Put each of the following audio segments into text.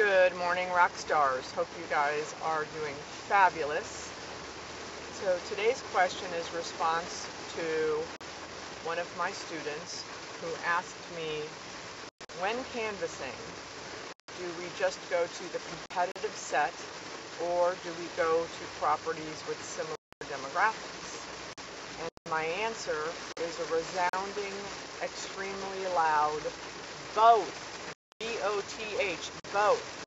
Good morning, rock stars. Hope you guys are doing fabulous. So today's question is response to one of my students who asked me, when canvassing, do we just go to the competitive set or do we go to properties with similar demographics? And my answer is a resounding, extremely loud both. B-O-T-H, both.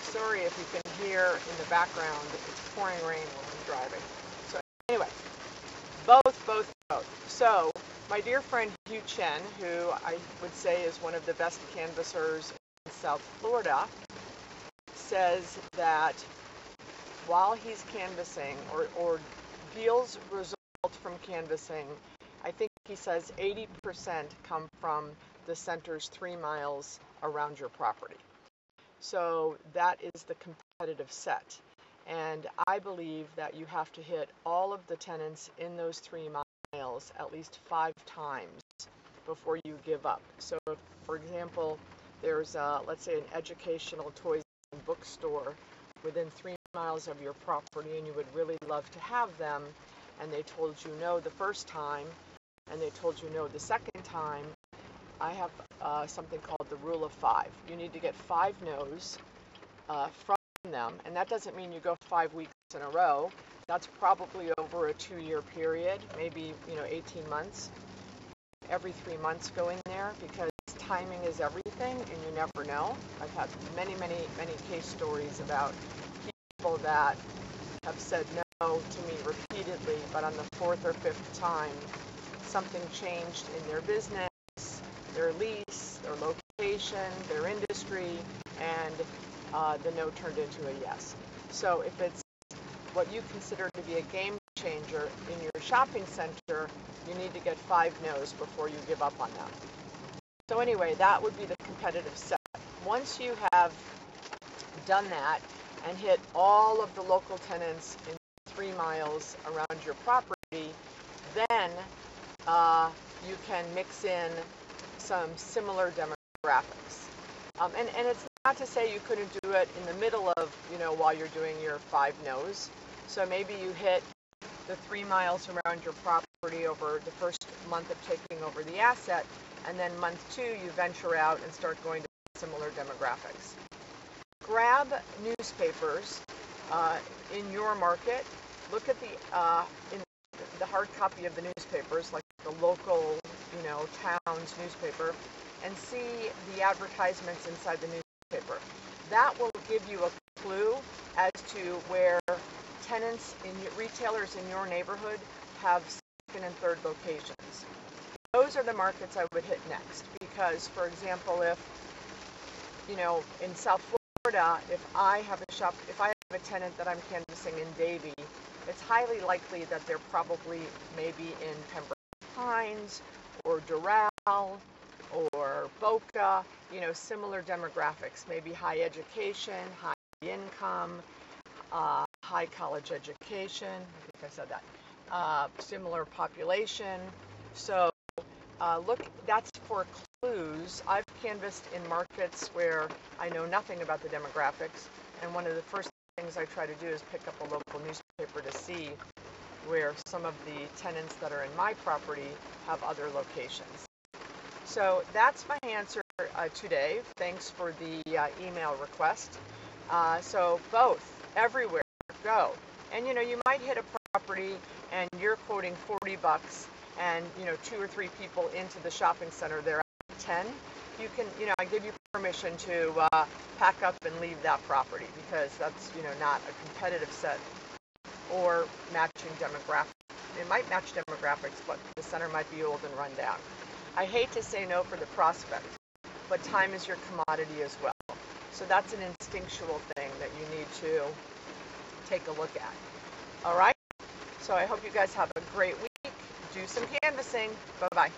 Sorry if you can hear in the background, it's pouring rain when I'm driving. So anyway, both, both, both. So my dear friend Hugh Chen, who I would say is one of the best canvassers in South Florida, says that while he's canvassing or, or deals result from canvassing, I think he says 80% come from the centers three miles around your property. So that is the competitive set. And I believe that you have to hit all of the tenants in those three miles at least five times before you give up. So, if, for example, there's, a, let's say, an educational toys and bookstore within three miles of your property and you would really love to have them, and they told you no the first time, and they told you no the second time, I have uh, something called the rule of five. You need to get five no's uh, from them, and that doesn't mean you go five weeks in a row. That's probably over a two-year period, maybe you know 18 months. Every three months go in there because timing is everything, and you never know. I've had many, many, many case stories about people that have said no to me repeatedly, but on the fourth or fifth time, something changed in their business their lease, their location, their industry, and uh, the no turned into a yes. So if it's what you consider to be a game changer in your shopping center, you need to get five no's before you give up on them. So anyway, that would be the competitive set. Once you have done that and hit all of the local tenants in three miles around your property, then uh, you can mix in some similar demographics. Um, and, and it's not to say you couldn't do it in the middle of, you know, while you're doing your five no's. So maybe you hit the three miles around your property over the first month of taking over the asset, and then month two you venture out and start going to similar demographics. Grab newspapers uh, in your market. Look at the uh, in the hard copy of the newspapers, like the local town's newspaper and see the advertisements inside the newspaper. That will give you a clue as to where tenants in retailers in your neighborhood have second and third locations. Those are the markets I would hit next because, for example, if you know in South Florida, if I have a shop, if I have a tenant that I'm canvassing in Davie, it's highly likely that they're probably maybe in Pembroke Pines or Doral or Boca, you know, similar demographics, maybe high education, high income, uh, high college education. I think I said that. Uh, similar population. So uh, look, that's for clues. I've canvassed in markets where I know nothing about the demographics, and one of the first things I try to do is pick up a local newspaper to see where some of the tenants that are in my property have other locations. So that's my answer uh, today. Thanks for the uh, email request. Uh, so both, everywhere, go. And you know, you might hit a property and you're quoting 40 bucks and you know, two or three people into the shopping center, they're at 10. You can, you know, I give you permission to uh, pack up and leave that property because that's, you know, not a competitive set or matching demographics. It might match demographics, but the center might be old and run down. I hate to say no for the prospect, but time is your commodity as well. So that's an instinctual thing that you need to take a look at. All right? So I hope you guys have a great week. Do some canvassing. Bye-bye.